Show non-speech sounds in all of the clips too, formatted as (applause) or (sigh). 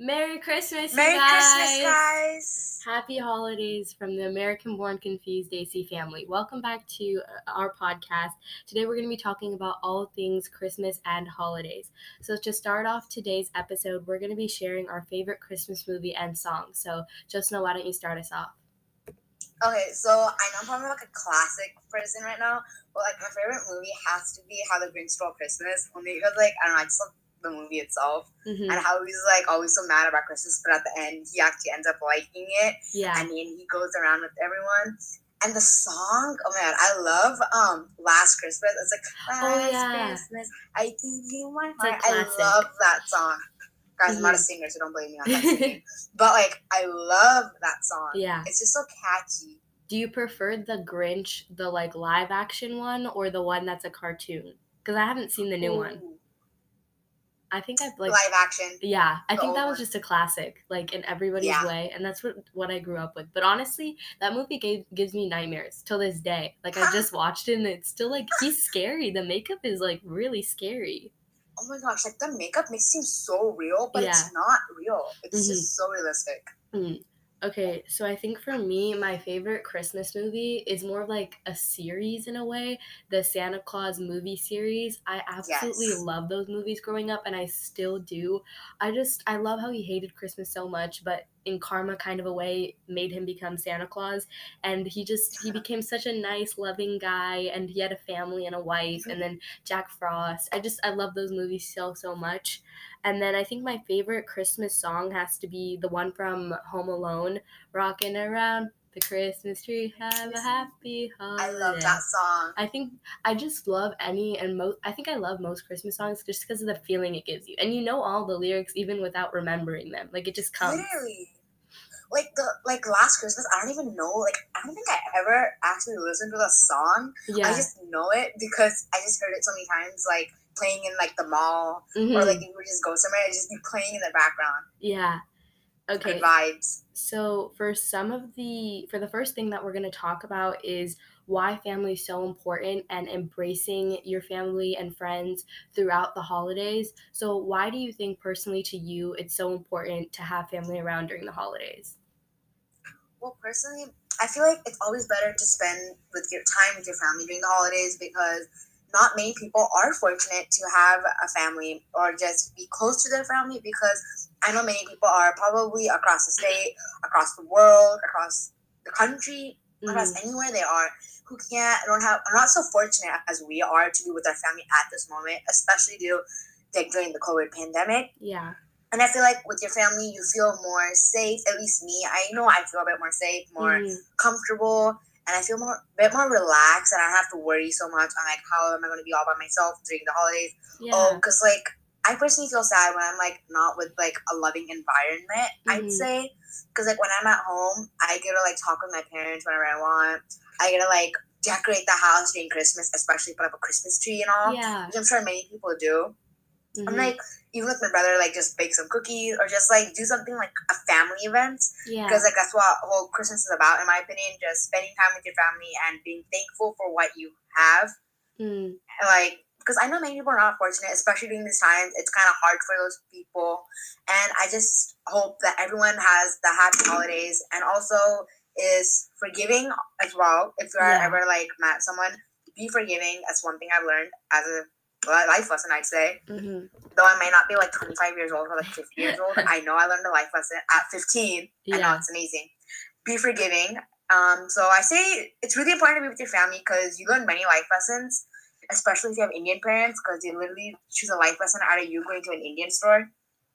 Merry Christmas, Merry you guys. Christmas, guys. Happy holidays from the American Born Confused AC family. Welcome back to uh, our podcast. Today we're going to be talking about all things Christmas and holidays. So, to start off today's episode, we're going to be sharing our favorite Christmas movie and song. So, Josna, why don't you start us off? Okay, so I know I'm probably like a classic person right now, but like my favorite movie has to be How the Grinch Stole Christmas. Only because like I don't know, I just love the movie itself Mhm. and how he's like always so mad about Christmas, but at the end he actually ends up liking it, Yeah. and then he goes around with everyone. And the song, oh my god, I love um Last Christmas. It's like Oh, Last yeah. Christmas, I give you my heart. I love that song. Guys, I'm not a Mhm. singer, so don't blame me on that singing. (laughs) but like, I love that song. Yeah. It's just so catchy. Do you prefer the Grinch, the like live action one, or the one that's a cartoon? Because I haven't seen the new one. I think I've like live action. Yeah, I think that was just a classic, like in everybody's Yeah. way, and that's what what I grew up with. But honestly, that movie gave, gives me nightmares till this day. Like I (laughs) just watched it, and it's still like he's scary. The makeup is like really scary. Oh my gosh, like the makeup makes it seem so real, but Yeah. it's not real. It's Mhm. just so realistic. Okay, so I think for me, my favorite Christmas movie is more of like a series in a way. The Santa Claus movie series. I absolutely Yes. love those movies growing up, and I still do. I just, I love how he hated Christmas so much, but in karma kind of a way, made him become Santa Claus. And he just, he became such a nice, loving guy, and he had a family and a wife, and then Jack Frost. I just, I love those movies so, so much. And then I think my favorite Christmas song has to be the one from Home Alone, Rocking Around the Christmas Tree, Have a Happy Holiday. I love that song. I think I just love any and most. I think I love most Christmas songs just because of the feeling it gives you, and you know all the lyrics even without remembering them. Like it just comes. Literally. Like the like last Christmas, I don't even know. Like I don't think I ever actually listened to the song. Yeah. I just know it because I just heard it so many times, like playing in like the mall, Mhm. or like if we just go somewhere, it just be playing in the background. yeah. Okay. Vibes. So for some of the for the first thing that we're going to talk about is why family is so important and embracing your family and friends throughout the holidays. So why do you think personally to you it's so important to have family around during the holidays? Well, personally, I feel like it's always better to spend with your time with your family during the holidays because not many people are fortunate to have a family or just be close to their family because I know many people are probably across the state, across the world, across the country, across Mhm. anywhere they are who can't don't have are not so fortunate as we are to be with our family at this moment, especially due like during the COVID pandemic. Yeah. And I feel like with your family, you feel more safe. At least me, I know I feel a bit more safe, more Mhm. comfortable, and I feel more, a bit more relaxed. And I don't have to worry so much on like how am I going to be all by myself during the holidays? Yeah. Oh, because like I personally feel sad when I'm like not with like a loving environment. I'd Mhm. say because like when I'm at home, I get to like talk with my parents whenever I want. I get to like decorate the house during Christmas, especially put up a Christmas tree and all, yeah. which I'm sure many people do. Mhm. I'm like, even with my brother, like just bake some cookies or just like do something like a family event yeah. because like that's what whole Christmas is about, in my opinion. Just spending time with your family and being thankful for what you have. Mm. Like because I know many people are not fortunate, especially during these times. It's kind of hard for those people, and I just hope that everyone has the happy holidays and also is forgiving as well. If you're Yeah. ever like mad at someone, be forgiving. That's one thing I've learned as a life lesson, I'd say hmm though I may not be like 25 years old or like 50 years old, (laughs) I know I learned a life lesson at 15. Yeah. I know it's amazing. Be forgiving. Um, so I say it's really important to be with your family because you learn many life lessons, especially if you have Indian parents, because they literally choose a life lesson out of you going to an Indian store.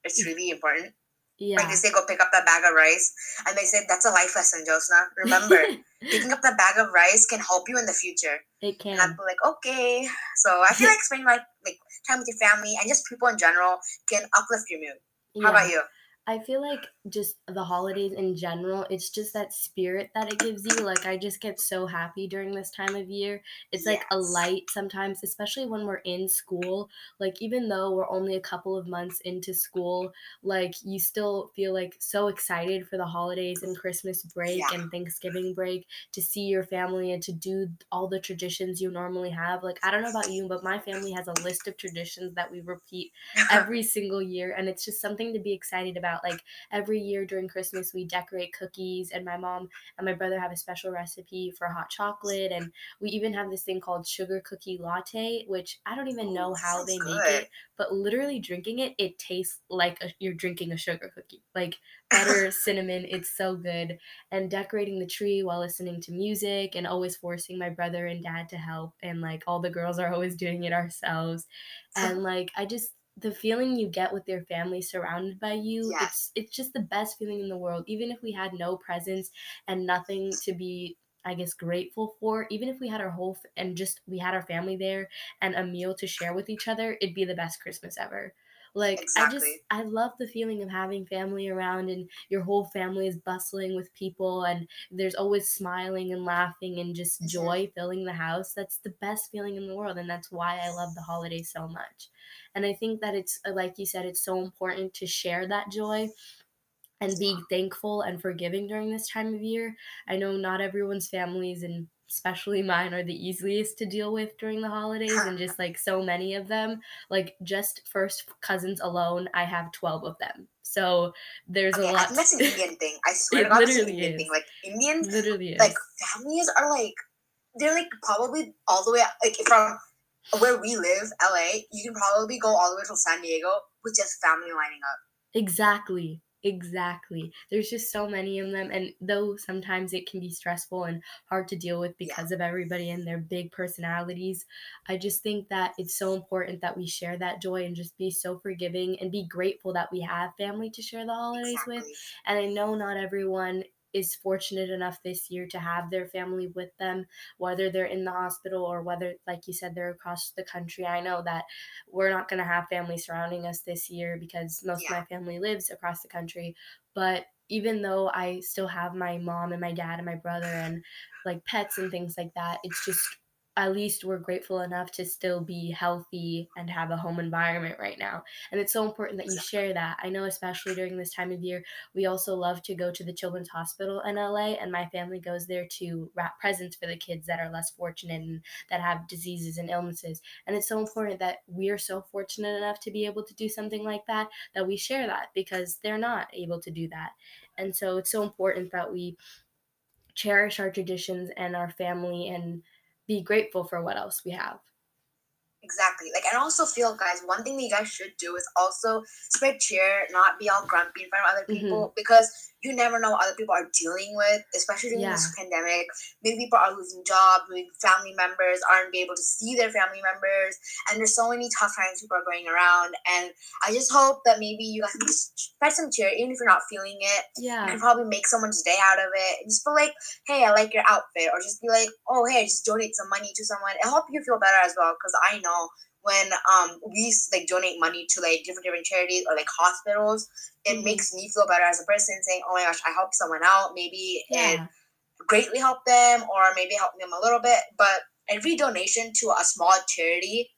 It's really important. Yeah. Like they say, go pick up that bag of rice, and they said that's a life lesson, Josna. Remember, (laughs) picking up that bag of rice can help you in the future. it can. And be like, okay. So I feel like spending like like time with your family and just people in general can uplift your mood. How Yeah. about you? I feel like just the holidays in general, it's just that spirit that it gives you. Like, I just get so happy during this time of year. It's like a light sometimes, especially when we're in school. Like, even though we're only a couple of months into school, like, you still feel like so excited for the holidays and Christmas break Yeah. and Thanksgiving break to see your family and to do all the traditions you normally have. Like, I don't know about you, but my family has a list of traditions that we repeat (laughs) every single year and it's just something to be excited about. Like every year during Christmas, we decorate cookies, and my mom and my brother have a special recipe for hot chocolate, and we even have this thing called sugar cookie latte, which I don't even know how they good. make it, but literally drinking it, it tastes like a, you're drinking a sugar cookie, like butter, (laughs) cinnamon. It's so good. And decorating the tree while listening to music, and always forcing my brother and dad to help, and like all the girls are always doing it ourselves, (laughs) and like I just the feeling you get with your family surrounded by you Yeah. it's it's just the best feeling in the world even if we had no presents and nothing to be i guess grateful for even if we had our whole f- and just we had our family there and a meal to share with each other it'd be the best christmas ever like i just i love the feeling of having family around and your whole family is bustling with people and there's always smiling and laughing and just Mhm. joy filling the house that's the best feeling in the world and that's why i love the holidays so much and I think that it's, uh, like you said, it's so important to share that joy and be thankful and forgiving during this time of year. I know not everyone's families, and especially mine, are the easiest to deal with during the holidays, and just like so many of them. Like, just first cousins alone, I have 12 of them. So there's Okay, a lot. that's an (laughs) Indian thing. I swear to an Indian is. thing. Like Indians, literally is. like families are like they're like probably all the way like from where we live, LA. You can probably go all the way to San Diego with just family lining up. Exactly. Exactly. There's just so many of them. And though sometimes it can be stressful and hard to deal with Yeah. because of everybody and their big personalities, I just think that it's so important that we share that joy and just be so forgiving and be grateful that we have family to share the holidays with. And I know not everyone is fortunate enough this year to have their family with them, whether they're in the hospital or whether, like you said, they're across the country. I know that we're not going to have family surrounding us this year because most Yeah. of my family lives across the country. But even though I still have my mom and my dad and my brother and like pets and things like that, it's just at least we're grateful enough to still be healthy and have a home environment right now. And it's so important that you share that. I know, especially during this time of year, we also love to go to the Children's Hospital in LA, and my family goes there to wrap presents for the kids that are less fortunate and that have diseases and illnesses. And it's so important that we're so fortunate enough to be able to do something like that, that we share that because they're not able to do that. And so it's so important that we cherish our traditions and our family and be grateful for what else we have. Exactly. Like, and I also feel, guys, one thing that you guys should do is also spread cheer, not be all grumpy in front of other Mm-hmm. people, because you never know what other people are dealing with, especially during this pandemic. Maybe people are losing jobs, maybe family members aren't able to see their family members, and there's so many tough times people are going around. And I just hope that maybe you guys can just spread some cheer, even if you're not feeling it. You Yeah. can probably make someone's day out of it. And just be like, hey, I like your outfit. Or just be like, oh, hey, just donate some money to someone. It'll help you feel better as well. Because I know when um we like donate money to like different different charities or like hospitals, it Mhm. makes me feel better as a person saying, oh my gosh, I helped someone out. Maybe it Yeah. greatly helped them or maybe helped them a little bit. But every donation to a small charity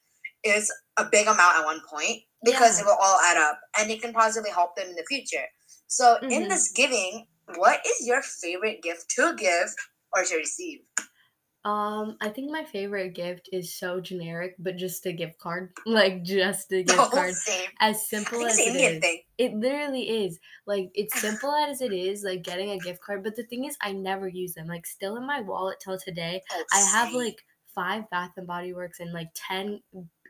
is a big amount at one point because Yeah. it will all add up and it can possibly help them in the future. So in Mhm. this giving, what is your favorite gift to give or to receive? Um, I think my favorite gift is so generic, but just a gift card. (laughs) Like just a (laughs) gift No, card. same. As simple as it is. thing. It literally is. Like it's (sighs) simple as it is, like getting a gift card. But the thing is I never use them. Like still in my wallet till today. Oh, I have same. like five Bath and Body Works and like ten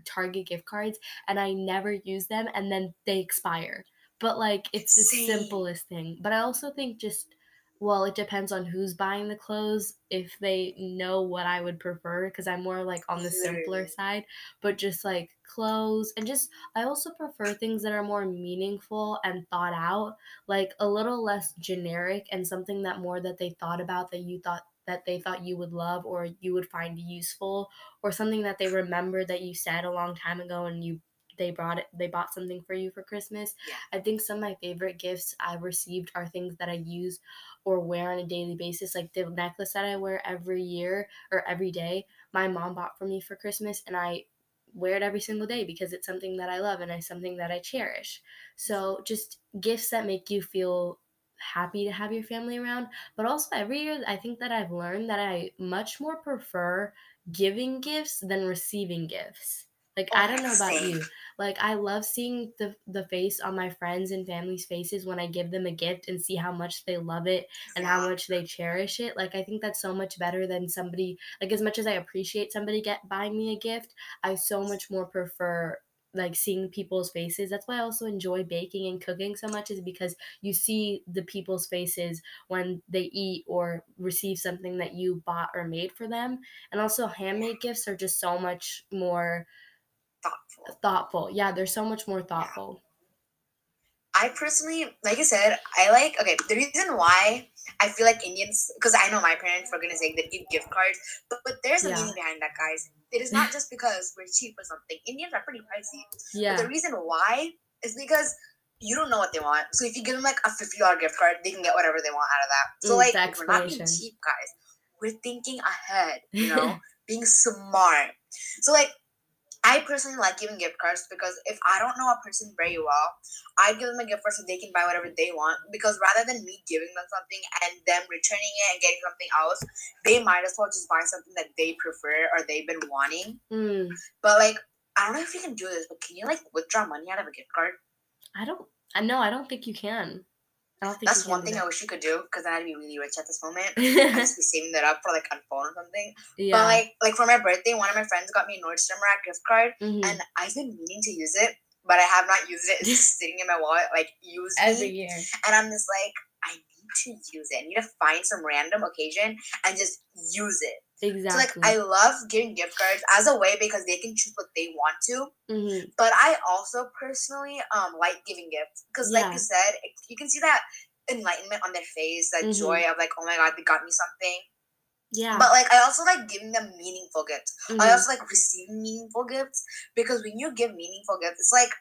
Target gift cards and I never use them and then they expire. But like it's the Same. simplest thing. But I also think just well, it depends on who's buying the clothes if they know what I would prefer because I'm more like on the simpler side. But just like clothes and just I also prefer things that are more meaningful and thought out, like a little less generic and something that more that they thought about that you thought that they thought you would love or you would find useful or something that they remember that you said a long time ago and you they brought it they bought something for you for Christmas. Yeah. I think some of my favorite gifts I've received are things that I use or wear on a daily basis. Like the necklace that I wear every year or every day, my mom bought for me for Christmas and I wear it every single day because it's something that I love and it's something that I cherish. So just gifts that make you feel happy to have your family around. But also every year I think that I've learned that I much more prefer giving gifts than receiving gifts. Like Oh I don't know about you. Like I love seeing the the face on my friends and family's faces when I give them a gift and see how much they love it and how much they cherish it. Like I think that's so much better than somebody like as much as I appreciate somebody get buying me a gift, I so much more prefer like seeing people's faces. That's why I also enjoy baking and cooking so much is because you see the people's faces when they eat or receive something that you bought or made for them. And also handmade gifts are just so much more Thoughtful. thoughtful. Yeah, they're so much more Yeah. thoughtful. I personally, like I said, I like okay. The reason why I feel like Indians, because I know my parents, were for goodness sake, they give gift cards, but but there's a Yeah. meaning behind that, guys. It is (laughs) not just because we're cheap or something. Indians are pretty pricey, but Yeah. the reason why is because you don't know what they want. So if you give them like a fifty dollar gift card, they can get whatever they want out of that. So like we're not being cheap, guys. We're thinking ahead, you know, being smart. So like I personally like giving gift cards because if I don't know a person very well, I give them a gift card so they can buy whatever they want. Because rather than me giving them something and them returning it and getting something else, they might as well just buy something that they prefer or they've been wanting. Mm, But like, I don't know if you can do this, but can you like withdraw money out of a gift card? I don't. I know. I don't think you can. I don't think That's one thing do I wish you could do because I'd be really rich at this moment. (laughs) I'd just be saving that up for like a phone or something. But like, like for my birthday, one of my friends got me a Nordstrom Rack gift card. mhm. and I've been meaning to use it, but I have not used it. It's just (laughs) sitting in my wallet, like use Every me. year. And I'm just like, I need to use it. I need to find some random occasion and just use it. Exactly. So like I love giving gift cards as a way because they can choose what they want to. Mhm. But I also personally um like giving gifts because like Yeah. you said, you can see that enlightenment on their face, that Mhm. joy of like, oh my god, they got me something. Yeah. But like I also like giving them meaningful gifts. I Mhm. also like receiving meaningful gifts because when you give meaningful gifts, it's like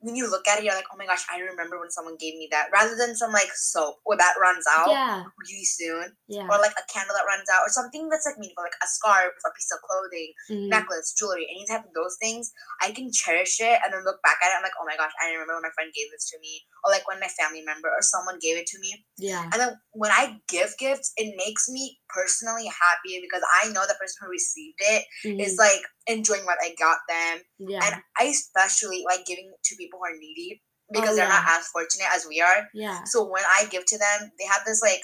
when you look at it, you're like, oh my gosh, I remember when someone gave me that, rather than some like soap or that runs out yeah. really soon, Yeah. or like a candle that runs out, or something that's like meaningful, like a scarf, a piece of clothing, Mhm. necklace, jewelry, any type of those things. I can cherish it and then look back at it. I'm like, oh my gosh, I remember when my friend gave this to me, or like when my family member or someone gave it to me. Yeah. And then when I give gifts, it makes me personally happy because I know the person who received it is Mhm. like enjoying what I got them. Yeah. And I especially like giving to people who are needy because Oh, they're not as fortunate as we are. yeah. So when I give to them, they have this like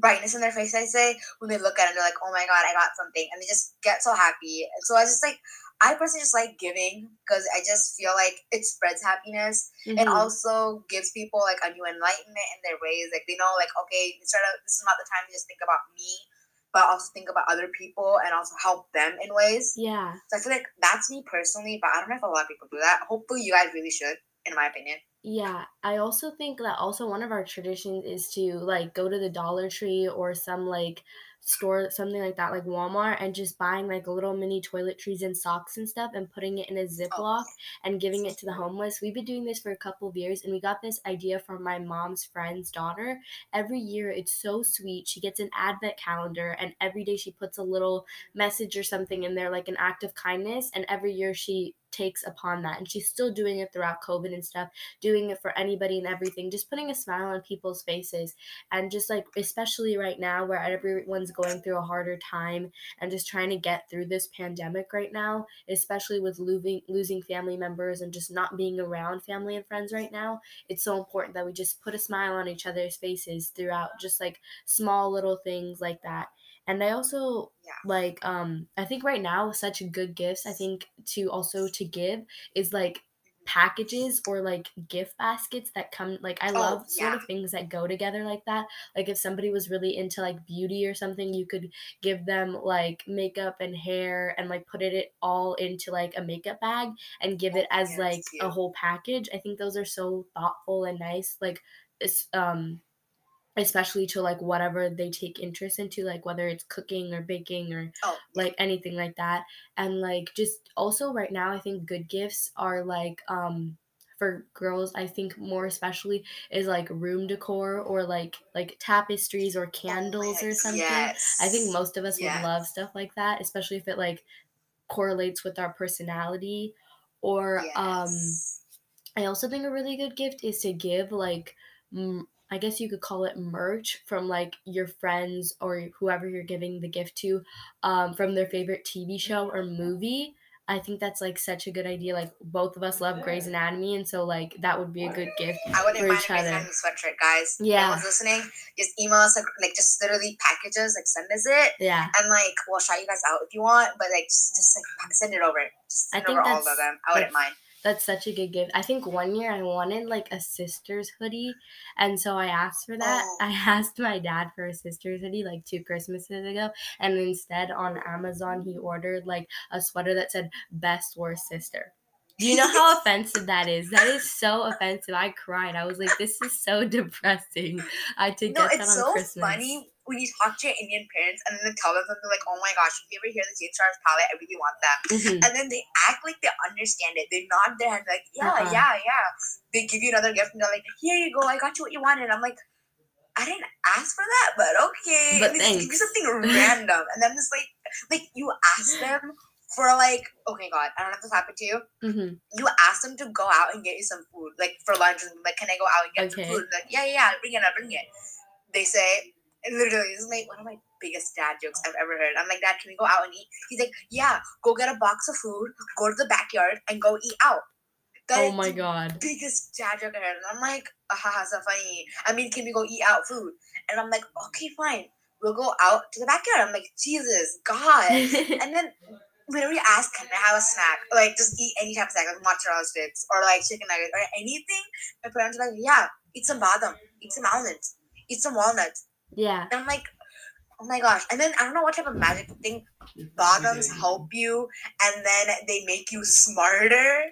brightness in their face, I say, when they look at it, they're like, oh my God, I got something. And they just get so happy. And so I just like, I personally just like giving because I just feel like it spreads happiness. It Mhm. also gives people like a new enlightenment in their ways. Like they know, like, okay, instead of this is not the time to just think about me, but also think about other people and also help them in ways. yeah. So I feel like that's me personally, but I don't know if a lot of people do that. Hopefully, you guys really should, in my opinion. Yeah, I also think that also one of our traditions is to like go to the Dollar Tree or some like store something like that like Walmart and just buying like little mini toiletries and socks and stuff and putting it in a oh. Ziploc and giving it to the homeless. We've been doing this for a couple of years and we got this idea from my mom's friend's daughter. Every year it's so sweet. She gets an advent calendar and every day she puts a little message or something in there like an act of kindness and every year she takes upon that and she's still doing it throughout covid and stuff doing it for anybody and everything just putting a smile on people's faces and just like especially right now where everyone's going through a harder time and just trying to get through this pandemic right now especially with losing losing family members and just not being around family and friends right now it's so important that we just put a smile on each other's faces throughout just like small little things like that and i also Yeah. like um i think right now such good gifts i think to also to give is like packages or like gift baskets that come like i Oh, love sort of things that go together like that. Like if somebody was really into like beauty or something you could give them like makeup and hair and like put it all into like a makeup bag and give it Oh, as yeah, like a whole package. I think those are so thoughtful and nice like it's um especially to like whatever they take interest into like whether it's cooking or baking or Oh, like anything like that and like just also right now i think good gifts are like um for girls i think more especially is like room decor or like like tapestries or Oh candles or something Yes. i think most of us Yes. would love stuff like that especially if it like correlates with our personality or um I also think a really good gift is to give like m- I guess you could call it merch from like your friends or whoever you're giving the gift to um, from their favorite TV show or movie. I think that's like such a good idea. Like both of us love Grey's Anatomy, and so like that would be a good gift I wouldn't for mind each a other. Sweatshirt, guys. Yeah. Everyone's listening. Just email us, like, like just literally packages, like send us it, Yeah, and like we'll shout you guys out if you want. But like just, just like send it over. Just I think over all of them. I wouldn't that's- mind. That's such a good gift. I think one year I wanted like a sister's hoodie, and so I asked for that. Oh. I (laughs) asked my dad for a sister's hoodie like two Christmases ago, and instead on Amazon he ordered like a sweater that said "Best Worst Sister." Do you know how (laughs) offensive that is? That is so offensive. I cried. I was like, "This is so (laughs) depressing." I to No, get that it's on so Christmas. funny when you talk to your Indian parents and then they tell them something like, "Oh my gosh, if you ever hear the Jade Stars palette, I really want that." Mhm. And then they act like they understand it. They nod their head like, "Yeah, Uh-uh. yeah, yeah." They give you another gift and they're like, "Here you go. I got you what you wanted." I'm like. I didn't ask for that, but okay. But and they give you something (laughs) random, and then just like, like you ask them for like, okay, God, I don't know if this happened to you. Mhm. You ask them to go out and get you some food, like for lunch, and like, can I go out and get Okay. some food? Like, yeah, yeah, yeah, bring it, I'll bring it. They say, literally, this is like one of my biggest dad jokes I've ever heard. I'm like, Dad, can we go out and eat? He's like, Yeah, go get a box of food, go to the backyard, and go eat out. That Oh my god. biggest dad joke I heard. And I'm like, haha, so funny. I mean, can we go eat out food? And I'm like, okay, fine. We'll go out to the backyard. I'm like, Jesus, God. (laughs) and then whenever you ask, can I have a snack? Like, just eat any type of snack, like mozzarella sticks or like chicken nuggets or anything. My parents are like, yeah, eat some badam, eat some almonds, eat some walnuts. Yeah. And I'm like, oh my gosh. And then I don't know what type of magic thing badams help you and then they make you smarter.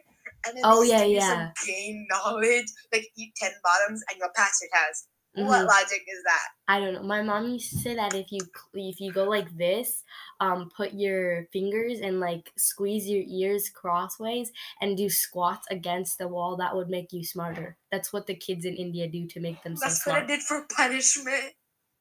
And then Oh, they yeah, yeah. some gain knowledge. Like eat ten badams and you'll pass your test. What Mhm. logic is that? I don't know. My mom used to say that if you if you go like this, um, put your fingers and like squeeze your ears crossways and do squats against the wall, that would make you smarter. That's what the kids in India do to make them so That's what I did for punishment.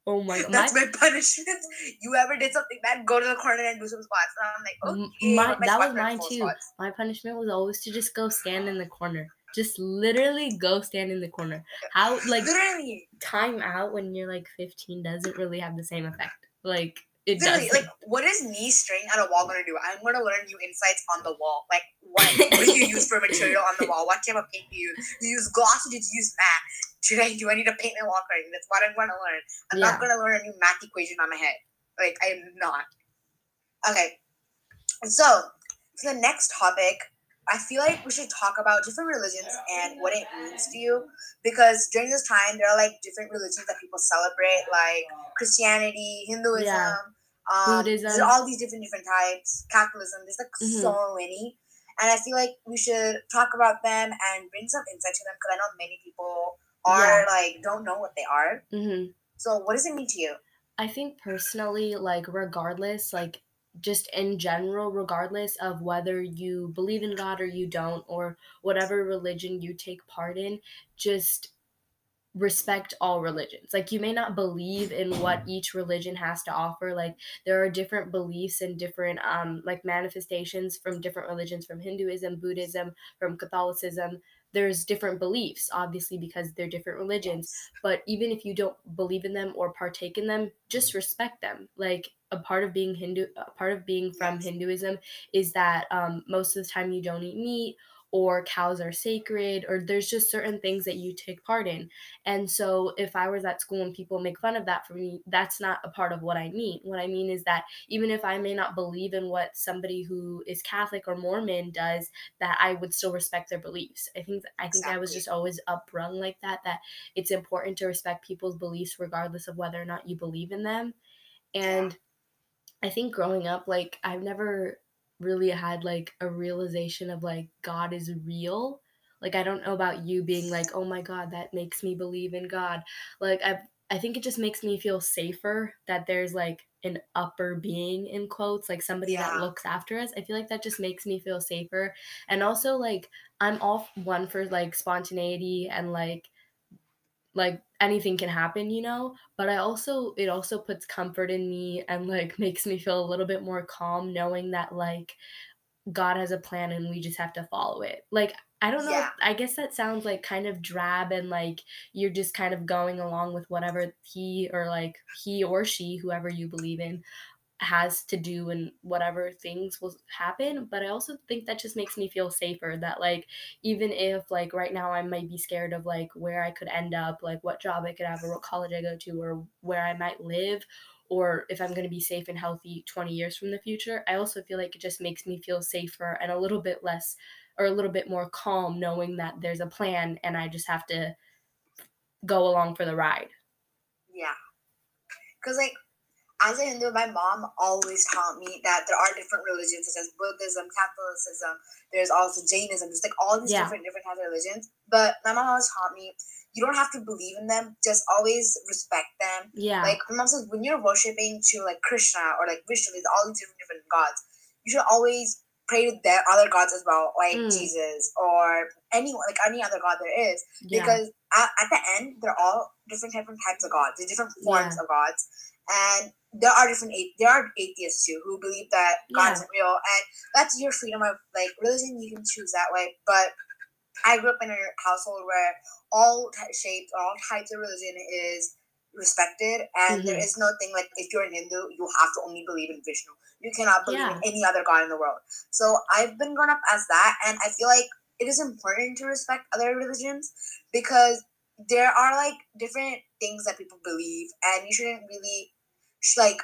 Oh my (laughs) god. That's My, my punishment. (laughs) You ever did something bad, go to the corner and do some squats. And I'm like, okay. my- my that was mine too. my punishment was always to just go stand in the corner. Just literally go stand in the corner. How (laughs) like Literally, time out when you're like 15 doesn't really have the same effect. Like it literally, does. like, what is knee string at a wall gonna do? I'm gonna learn new insights on the wall. Like, what, what do you use for material on the wall? What type of paint do you use? Do you use gloss or do you use matte? Should I do I need to paint my wall correctly? That's what I'm gonna learn. I'm Yeah. not gonna learn a new math equation on my head. Like, I am not. Okay. So, for the next topic, I feel like we should talk about different religions and what it means to you. Because during this time, there are like different religions that people celebrate, like Christianity, Hinduism, Yeah. um, Buddhism. There's all these different different types. Catholicism. There's like Mhm. so many, and I feel like we should talk about them and bring some insight to them because I know many people are Yeah. like don't know what they are. hmm So, what does it mean to you? I think personally, like, regardless, like, just in general, regardless of whether you believe in God or you don't, or whatever religion you take part in, just respect all religions. Like, you may not believe in what each religion has to offer. Like, there are different beliefs and different, um, like, manifestations from different religions, from Hinduism, Buddhism, from Catholicism. There's different beliefs, obviously, because they're different religions but even if you don't believe in them or partake in them just respect them. Like a part of being hindu a part of being from hinduism is that um, most of the time you don't eat meat or cows are sacred or there's just certain things that you take part in. And so if i was at school and people make fun of that for me that's not a part of what i mean. What i mean is that even if i may not believe in what somebody who is catholic or mormon does that i would still respect their beliefs. I think i think i was just always uprung like that that it's important to respect people's beliefs regardless of whether or not you believe in them. And i think growing up like i've never really had like a realization of like god is real. Like i don't know about you being like oh my god that makes me believe in god. Like i i think it just makes me feel safer that there's like an upper being in quotes like somebody that looks after us. I feel like that just makes me feel safer. And also like i'm all one for like spontaneity and like like anything can happen you know but i also it also puts comfort in me and like (laughs) makes me feel a little bit more calm knowing that like god has a plan and we just have to follow it like i don't know Yeah. i guess that sounds like kind of drab and like you're just kind of going along with whatever he or like he or she whoever you believe in has to do and whatever things will happen but i also think that just makes me feel safer that like even if like right now i might be scared of like where i could end up like what job i could have or what college i go to or where i might live or if i'm going to be safe and healthy 20 years from the future i also feel like it just makes me feel safer and a little bit less or a little bit more calm knowing that there's a plan and i just have to go along for the ride. Yeah. Because like as a Hindu, my mom always taught me that there are different religions such as Buddhism, Catholicism. There's also Jainism. There's like all these yeah. different different types of religions. But my mom always taught me you don't have to believe in them. Just always respect them. Yeah. Like my mom says, when you're worshiping to like Krishna or like Vishnu, there's all these different different gods. You should always pray to their other gods as well, like mm. Jesus or anyone, like any other god there is, yeah. because at, at, the end they're all different different types of gods, they're different forms yeah. of gods, and there are different there are atheists too who believe that God yeah. isn't real, and that's your freedom of like religion. You can choose that way, but I grew up in a household where all shapes, all types of religion is respected, and mm-hmm. there is no thing like if you're an Hindu, you have to only believe in Vishnu. You cannot believe yeah. in any other god in the world. So I've been grown up as that, and I feel like it is important to respect other religions because there are like different things that people believe, and you shouldn't really like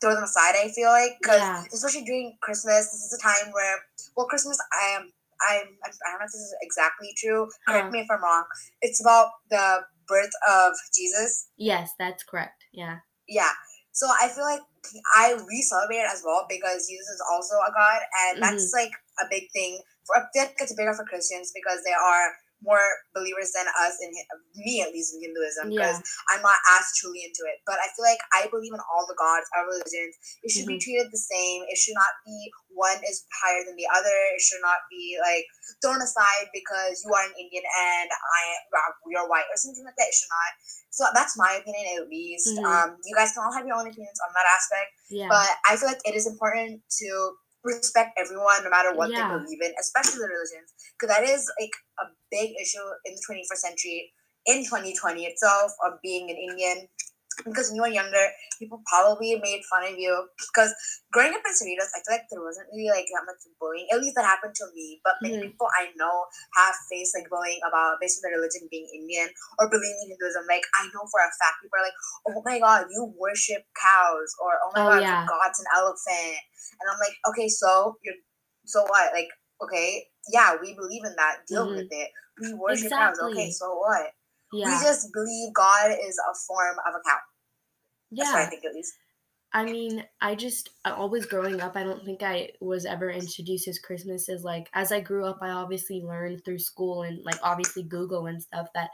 throw them aside. I feel like because yeah. especially during Christmas, this is a time where well, Christmas I am. I'm, I don't know if this is exactly true. Correct uh, me if I'm wrong. It's about the birth of Jesus. Yes, that's correct. Yeah. Yeah. So I feel like I we celebrate it as well because Jesus is also a God, and mm-hmm. that's like a big thing for. I feel like it's bigger for Christians because they are more believers than us in me at least in Hinduism because yeah. I'm not as truly into it. But I feel like I believe in all the gods, our religions. It should mm-hmm. be treated the same. It should not be one is higher than the other. It should not be like thrown aside because you are an Indian and I we are white or something like that. It should not. So that's my opinion at least. Mm-hmm. Um, you guys can all have your own opinions on that aspect. Yeah. But I feel like it is important to respect everyone no matter what yeah. they believe in, especially the religions, because that is like a big issue in the 21st century, in 2020 itself, of being an Indian because when you were younger, people probably made fun of you. Because growing up in Cerritos, I feel like there wasn't really like that much bullying. At least that happened to me. But many mm-hmm. people I know have faced like bullying about based on their religion being Indian or believing in Hinduism. Like I know for a fact people are like, "Oh my god, you worship cows," or "Oh my oh, god, yeah. God's an elephant," and I'm like, "Okay, so you're so what? Like, okay, yeah, we believe in that. Deal mm-hmm. with it. We worship exactly. cows. Okay, so what?" Yeah. We just believe God is a form of a cow. Yeah. I think at least. I mean, I just always growing up, I don't think I was ever introduced as Christmas as like as I grew up, I obviously learned through school and like obviously Google and stuff that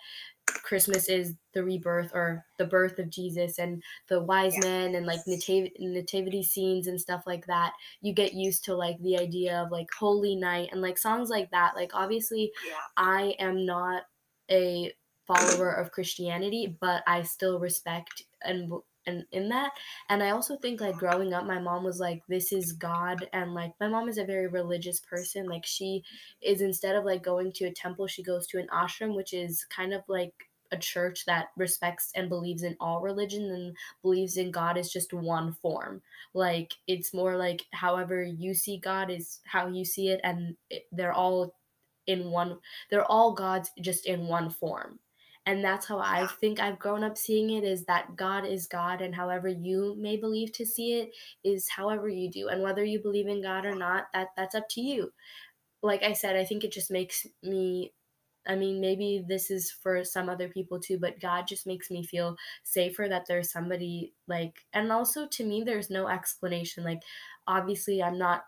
Christmas is the rebirth or the birth of Jesus and the wise yeah. men and like nativ- nativity scenes and stuff like that. You get used to like the idea of like holy night and like songs like that. Like obviously, yeah. I am not a follower of Christianity, but I still respect and and in that and i also think like growing up my mom was like this is god and like my mom is a very religious person like she is instead of like going to a temple she goes to an ashram which is kind of like a church that respects and believes in all religion and believes in God is just one form. Like it's more like however you see God is how you see it, and they're all in one. They're all gods just in one form and that's how i think i've grown up seeing it is that god is god and however you may believe to see it is however you do. And whether you believe in god or not that that's up to you. Like i said i think it just makes me I mean, maybe this is for some other people too, but God just makes me feel safer that there's somebody like, and also to me, there's no explanation. Like, obviously, I'm not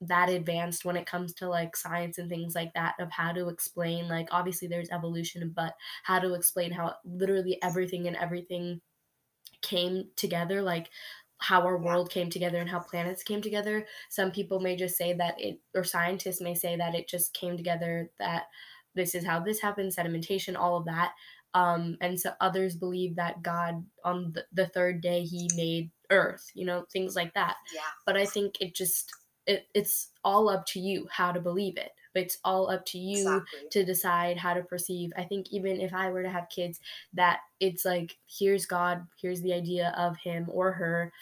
that advanced when it comes to like science and things like that of how to explain like obviously there's evolution but how to explain how literally everything and everything came together like how our world came together and how planets came together. Some people may just say that it or scientists may say that it just came together that this is how this happened sedimentation all of that um, and so others believe that god on the, the third day he made earth you know things like that. Yeah. But i think it just it, it's all up to you how to believe it it's all up to you exactly. to decide how to perceive i think even if i were to have kids that it's like here's god here's the idea of him or her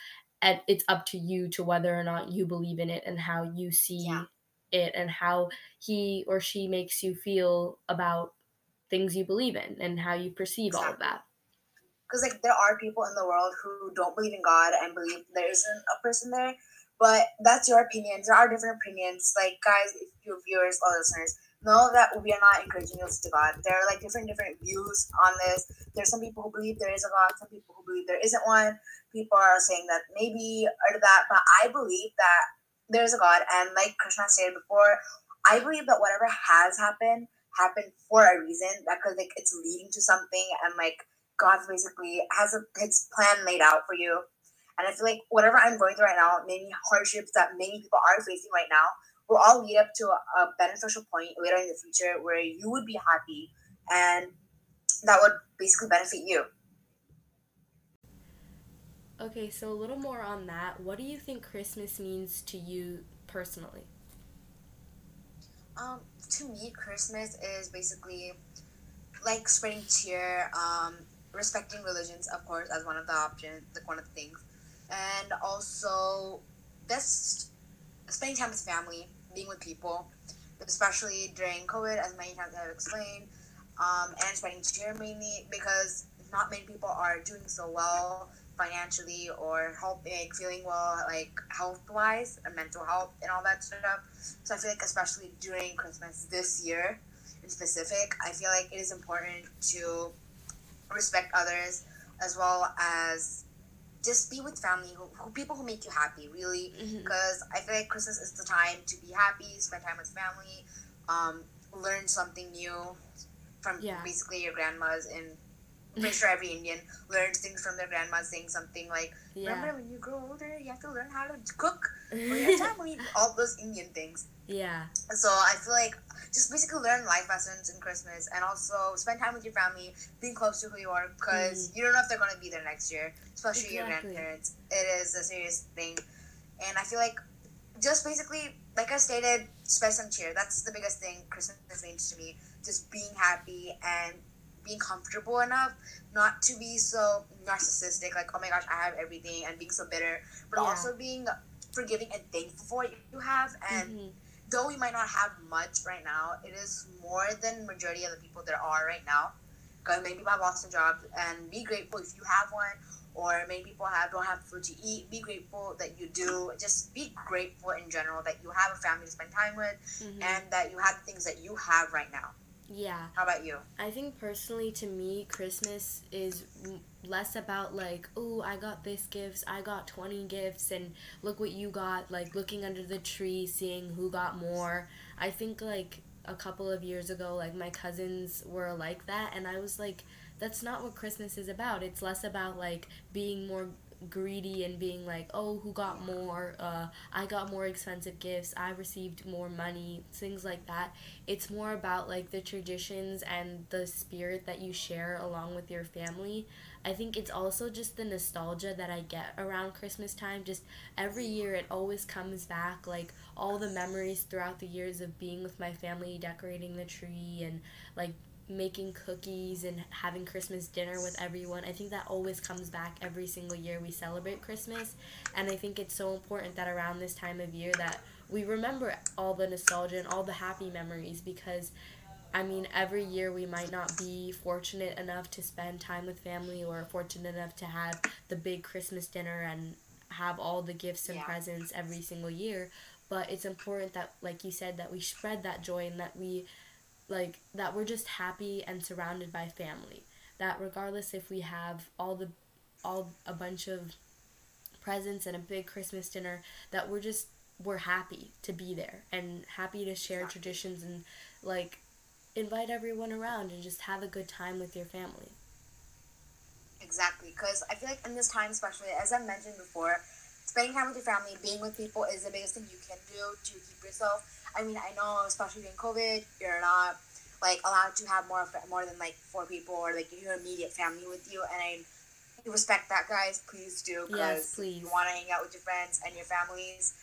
and it's up to you to whether or not you believe in it and how you see yeah. it and how he or she makes you feel about things you believe in and how you perceive exactly. all of that because like there are people in the world who don't believe in god and believe there isn't a person there but that's your opinion there are different opinions like guys if you viewers or listeners know that we are not encouraging you to God. There are like different different views on this. There's some people who believe there is a God, some people who believe there isn't one. People are saying that maybe or that, but I believe that there is a God, and like Krishna said before, I believe that whatever has happened happened for a reason. That Because like it's leading to something, and like God basically has a his plan laid out for you. And I feel like whatever I'm going through right now, many hardships that many people are facing right now, will all lead up to a, a beneficial point later in the future where you would be happy and that would basically benefit you. Okay, so a little more on that. What do you think Christmas means to you personally? Um, to me, Christmas is basically like spreading cheer, um, respecting religions, of course, as one of the options, like one of the things, and also just spending time with family, being with people, especially during COVID, as many times I've explained, um, and spending cheer mainly because not many people are doing so well financially or help like feeling well like health wise and mental health and all that stuff. So I feel like especially during Christmas this year in specific, I feel like it is important to respect others as well as just be with family, who, who people who make you happy, really. Because mm-hmm. I feel like Christmas is the time to be happy, spend time with family, um, learn something new from yeah. basically your grandmas and I'm pretty sure every Indian learns things from their grandma saying something like, yeah. "Remember when you grow older, you have to learn how to cook for your (laughs) family." All those Indian things. Yeah. So I feel like just basically learn life lessons in Christmas and also spend time with your family, being close to who you are because mm. you don't know if they're gonna be there next year, especially exactly. your grandparents. It is a serious thing, and I feel like just basically, like I stated, spread some cheer. That's the biggest thing Christmas means to me. Just being happy and being comfortable enough not to be so narcissistic, like, oh my gosh, I have everything, and being so bitter, but yeah. also being forgiving and thankful for what you have. And mm-hmm. Though we might not have much right now, it is more than majority of the people there are right now. Because many people have lost their jobs, and be grateful if you have one, or many people have don't have food to eat. Be grateful that you do. Just be grateful in general that you have a family to spend time with, mm-hmm. and that you have things that you have right now. Yeah. How about you? I think personally, to me, Christmas is less about like, oh, I got this gifts, I got 20 gifts, and look what you got. Like looking under the tree, seeing who got more. I think like a couple of years ago, like my cousins were like that, and I was like, that's not what Christmas is about. It's less about like being more greedy and being like, oh, who got more? Uh, I got more expensive gifts. I received more money. Things like that. It's more about like the traditions and the spirit that you share along with your family. I think it's also just the nostalgia that I get around Christmas time. Just every year, it always comes back. Like all the memories throughout the years of being with my family, decorating the tree, and like making cookies and having Christmas dinner with everyone. I think that always comes back every single year we celebrate Christmas. And I think it's so important that around this time of year that we remember all the nostalgia and all the happy memories because I mean, every year we might not be fortunate enough to spend time with family or fortunate enough to have the big Christmas dinner and have all the gifts and yeah. presents every single year. But it's important that, like you said, that we spread that joy and that we like that we're just happy and surrounded by family. That regardless if we have all the all a bunch of presents and a big christmas dinner that we're just we're happy to be there and happy to share traditions and like invite everyone around and just have a good time with your family. Exactly because i feel like in this time especially as i mentioned before spending time with your family being with people is the biggest thing you can do to keep yourself I mean, I know, especially during COVID, you're not like allowed to have more more than like four people or like your immediate family with you, and I respect that, guys. Please do because yes, you want to hang out with your friends and your families.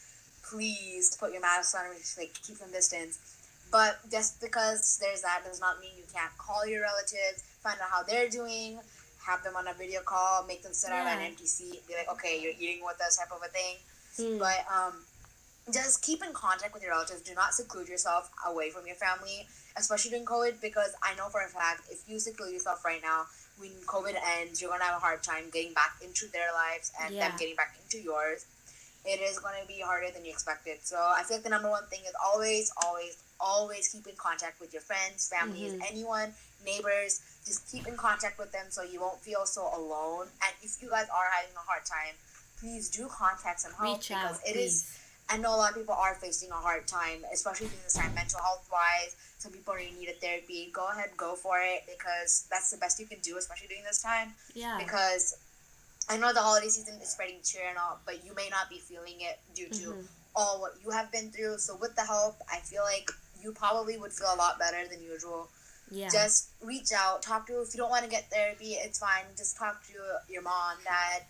Please put your mask on and just like keep some distance. But just because there's that does not mean you can't call your relatives, find out how they're doing, have them on a video call, make them sit yeah. at an empty seat, be like, okay, you're eating with us, type of a thing. Mm. But um, just keep in contact with your relatives. Do not seclude yourself away from your family, especially during COVID, because I know for a fact if you seclude yourself right now, when COVID ends, you're gonna have a hard time getting back into their lives and yeah. them getting back into yours. It is gonna be harder than you expected. So I feel like the number one thing is always, always, always keep in contact with your friends, families, mm-hmm. anyone, neighbors. Just keep in contact with them so you won't feel so alone. And if you guys are having a hard time, please do contact some help Reach because out, it please. is I know a lot of people are facing a hard time, especially during this time, mental health wise. Some people really need a therapy. Go ahead, go for it because that's the best you can do, especially during this time. Yeah. Because I know the holiday season is spreading cheer and all, but you may not be feeling it due to mm-hmm. all what you have been through. So with the help, I feel like you probably would feel a lot better than usual. Yeah. Just reach out, talk to. If you don't want to get therapy, it's fine. Just talk to your mom, dad,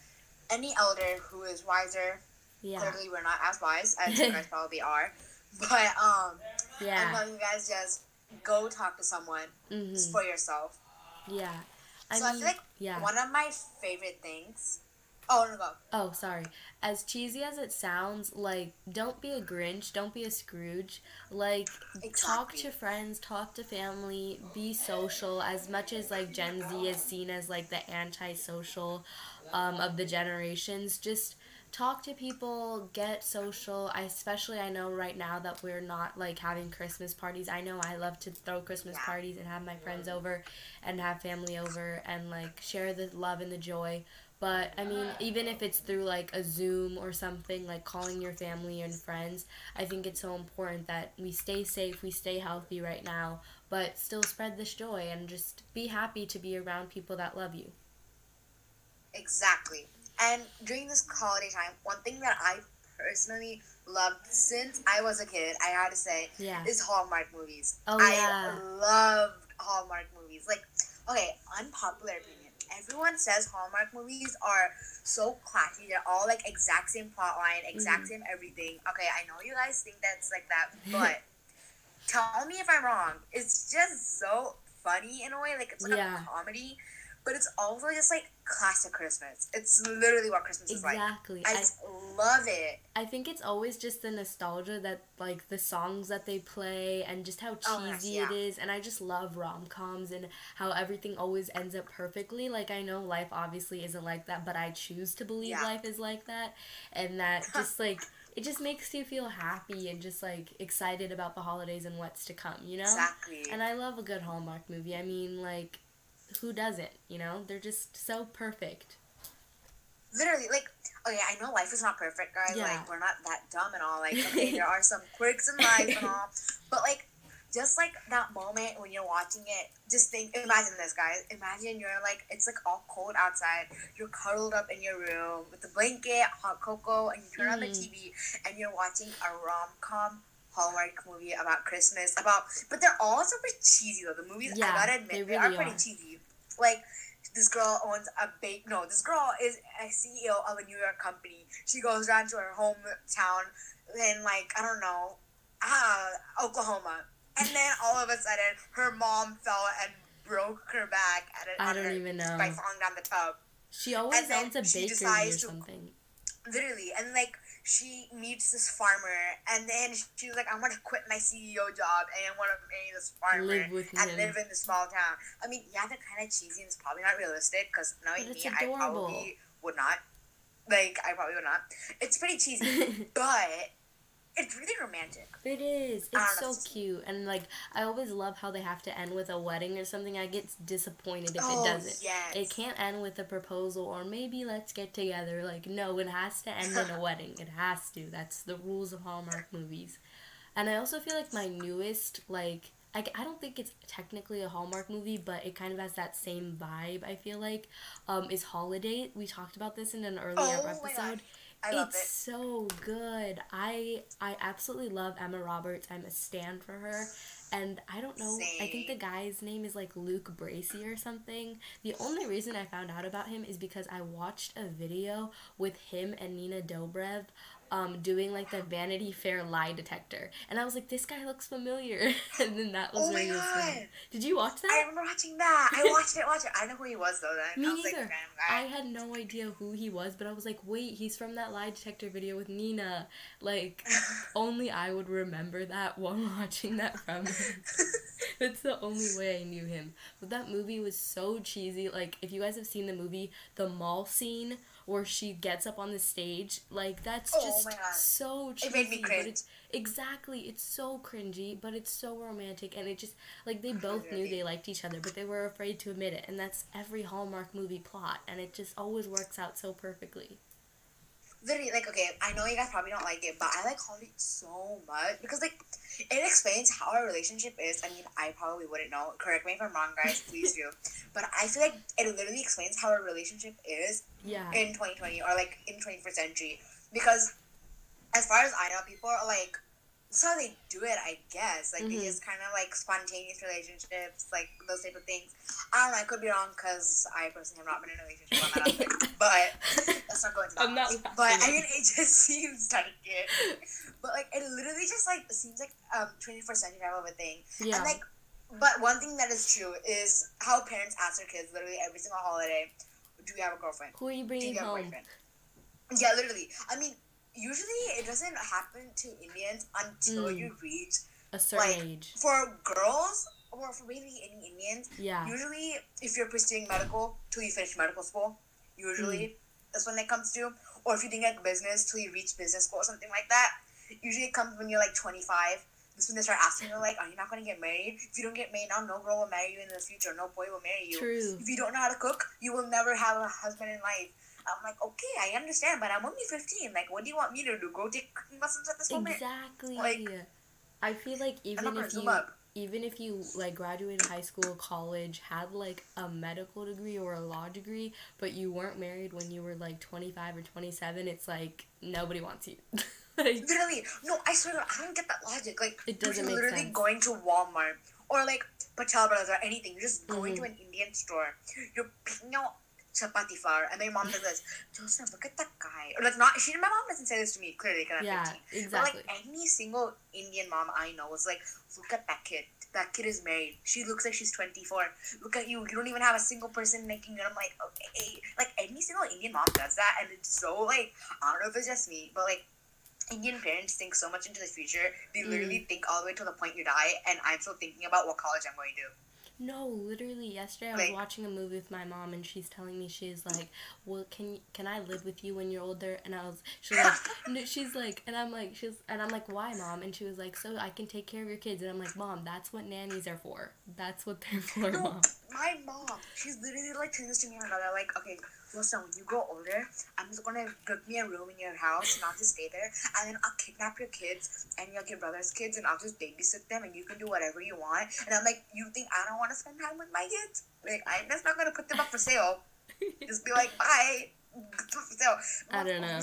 any elder who is wiser yeah. Clearly, we're not as wise as you guys (laughs) probably are. But um, yeah. I know you guys just go talk to someone mm-hmm. for yourself. Yeah. I so mean, I feel like yeah. one of my favorite things. Oh no, go. Oh, sorry. As cheesy as it sounds, like don't be a Grinch, don't be a Scrooge. Like exactly. talk to friends, talk to family, be social. As much as like Gen Z is seen as like the antisocial um, of the generations, just talk to people, get social. I especially I know right now that we're not like having Christmas parties. I know I love to throw Christmas yeah. parties and have my friends over and have family over and like share the love and the joy. But I mean, uh-huh. even if it's through like a Zoom or something, like calling your family and friends, I think it's so important that we stay safe, we stay healthy right now, but still spread this joy and just be happy to be around people that love you. Exactly. And during this holiday time, one thing that I personally loved since I was a kid, I had to say, yeah. is Hallmark movies. Oh, yeah. I loved Hallmark movies. Like, okay, unpopular opinion. Everyone says Hallmark movies are so classy. They're all like exact same plot line, exact mm-hmm. same everything. Okay, I know you guys think that's like that, (laughs) but tell me if I'm wrong. It's just so funny in a way. Like, it's like yeah. a comedy but it's also just like classic Christmas. It's literally what Christmas exactly. is like. Exactly. I, I love it. I think it's always just the nostalgia that like the songs that they play and just how oh, cheesy oh, yes, yeah. it is and I just love rom-coms and how everything always ends up perfectly. Like I know life obviously isn't like that, but I choose to believe yeah. life is like that and that (laughs) just like it just makes you feel happy and just like excited about the holidays and what's to come, you know? Exactly. And I love a good Hallmark movie. I mean, like who doesn't? You know, they're just so perfect. Literally, like, okay, I know life is not perfect, guys. Yeah. Like, we're not that dumb and all. Like, (laughs) okay, there are some quirks in life and all, but like, just like that moment when you're watching it, just think, imagine this, guys. Imagine you're like, it's like all cold outside. You're cuddled up in your room with a blanket, hot cocoa, and you turn mm. on the mm. TV and you're watching a rom com Hallmark movie about Christmas, about but they're all super cheesy though. The movies yeah, I gotta admit they, really they are pretty cheesy. Like this girl owns a bake. No, this girl is a CEO of a New York company. She goes down to her hometown in like I don't know, uh, Oklahoma, and then all of a sudden her mom fell and broke her back at it. I don't even know by falling down the tub. She always owns a bakery or something. To, literally, and like she meets this farmer, and then she was like, "I want to quit my CEO job and I want to marry this farmer live and live in the small town." I mean, yeah, they're kind of cheesy and it's probably not realistic because knowing me, adorable. I probably would not. Like, I probably would not. It's pretty cheesy, (laughs) but it's really romantic. It is. It's so cute. And like I always love how they have to end with a wedding or something. I get disappointed if oh, it doesn't. Yes. It can't end with a proposal or maybe let's get together. Like no, it has to end in a (laughs) wedding. It has to. That's the rules of Hallmark movies. And I also feel like my newest like I, I don't think it's technically a Hallmark movie, but it kind of has that same vibe, I feel like, um, is Holidate. We talked about this in an earlier oh, episode. I love it's it. so good. I I absolutely love Emma Roberts. I'm a stand for her. And I don't know, Same. I think the guy's name is like Luke Bracey or something. The only reason I found out about him is because I watched a video with him and Nina Dobrev um, doing like the Vanity Fair lie detector, and I was like, this guy looks familiar, (laughs) and then that was Oh where my he was from. Did you watch that? I remember watching that. I (laughs) watched it. Watched it. I know who he was though. Then Me I was like, neither. I had no idea who he was, but I was like, wait, he's from that lie detector video with Nina. Like, (laughs) only I would remember that while (laughs) watching that from him. (laughs) That's the only way I knew him. But that movie was so cheesy. Like, if you guys have seen the movie, the mall scene where she gets up on the stage, like that's Oh just so cheesy. It made me but cringe. it's exactly it's so cringy, but it's so romantic, and it just like they both knew they liked each other, but they were afraid to admit it, and that's every Hallmark movie plot, and it just always works out so perfectly. Literally like okay i know you guys probably don't like it but i like holly so much because like it explains how our relationship is. I mean i probably wouldn't know. Correct me if i'm wrong guys. Please do. (laughs) But i feel like it literally explains how our relationship is Yeah. in 2020 or like in 21st century because as far as i know people are like that's how they do it i guess like Mhm. they just kind of like spontaneous relationships like those type of things i don't know i could be wrong because i personally have not been in a relationship on that aspect, but let's not go into that I'm not but I mean, it just (laughs) seems like it. But like, it literally just like seems like um 21st century type of a thing. yeah. And like, but one thing that is true is how parents ask their kids literally every single holiday, "Do you have a girlfriend? Who are you Do bringing you have a home? boyfriend?" Yeah, literally. I mean, usually it doesn't happen to Indians until Mm. you reach A certain like, age. for girls or for really any Indians. Yeah. Usually, if you're pursuing medical till you finish medical school, usually that's when it comes to. Or if you think like business till you reach business school or something like that, usually it comes when you're like 25. That's when they start asking you like, "Are you not gonna get married? If you don't get married now, no girl will marry you in the future. No boy will marry you. True. If you don't know how to cook, you will never have a husband in life." I'm like, okay, I understand, but I'm only 15. Like, what do you want me to do? Go take cooking lessons at this moment? Exactly. Like, I feel like even if you even if you like graduated high school, college, had like a medical degree or a law degree, but you weren't married when you were like 25 or 27, it's like nobody wants you. (laughs) like, Literally, no, I swear, to God, I don't get that logic. Like, It you're doesn't make literally sense. going to Walmart or like Patel Brothers or anything. You're just going Mm-hmm. to an Indian store. You're picking out chapati flour, and then mom does this. Joseph, look at that guy. Or like, not she. My mom doesn't say this to me clearly because I'm yeah, 15. But like any single Indian mom I know was like, look at that kid. That kid is married. She looks like she's 24. Look at you. You don't even have a single person making it. I'm like, okay. Like any single Indian mom does that, and it's so like I don't know if it's just me, but like Indian parents think so much into the future. They Mm. literally think all the way to the point you die, and I'm still thinking about what college I'm going to. No, literally yesterday I was Like- watching a movie with my mom and she's telling me she's like, "Well, can can I live with you when you're older?" And I was she's like (laughs) she's like and I'm like she's and I'm like, "Why, mom?" And she was like, "So I can take care of your kids." And I'm like, "Mom, that's what nannies are for. That's what they're (laughs) for, No, mom." my mom, she's literally like this to me and my brother, like, okay, listen, when you grow older, I'm just gonna book me a room in your house and I'll just stay there, and then I'll kidnap your kids and like your brother's kids, and I'll just babysit them, and you can do whatever you want. And I'm like, you think I don't want to spend time with my kids? Like, I'm just not gonna put them up for sale. Just be like, bye. So, I don't know.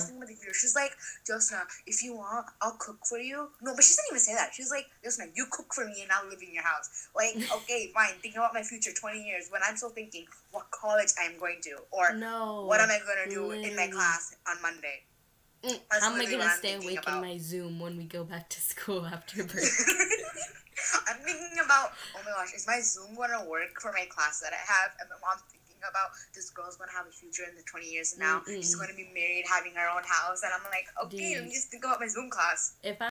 She's like, Josna, if you want, I'll cook for you. No, but she doesn't even say that. She's like, Josna, you cook for me and I'll live in your house. Like, (laughs) okay, fine. Thinking about my future 20 years when I'm still thinking what college I'm going to or No. what am I going to do in my class on Monday. Mm, How am I gonna stay awake about. in my Zoom when we go back to (laughs) school after (laughs) break? I'm thinking about, oh my gosh, is my Zoom going to work for my class that I have? And my I'm about this girl's to have a future in the 20 years now. She's Mm-mm. going to be married, having her own house. And I'm like, okay, let me just think about my Zoom class. if I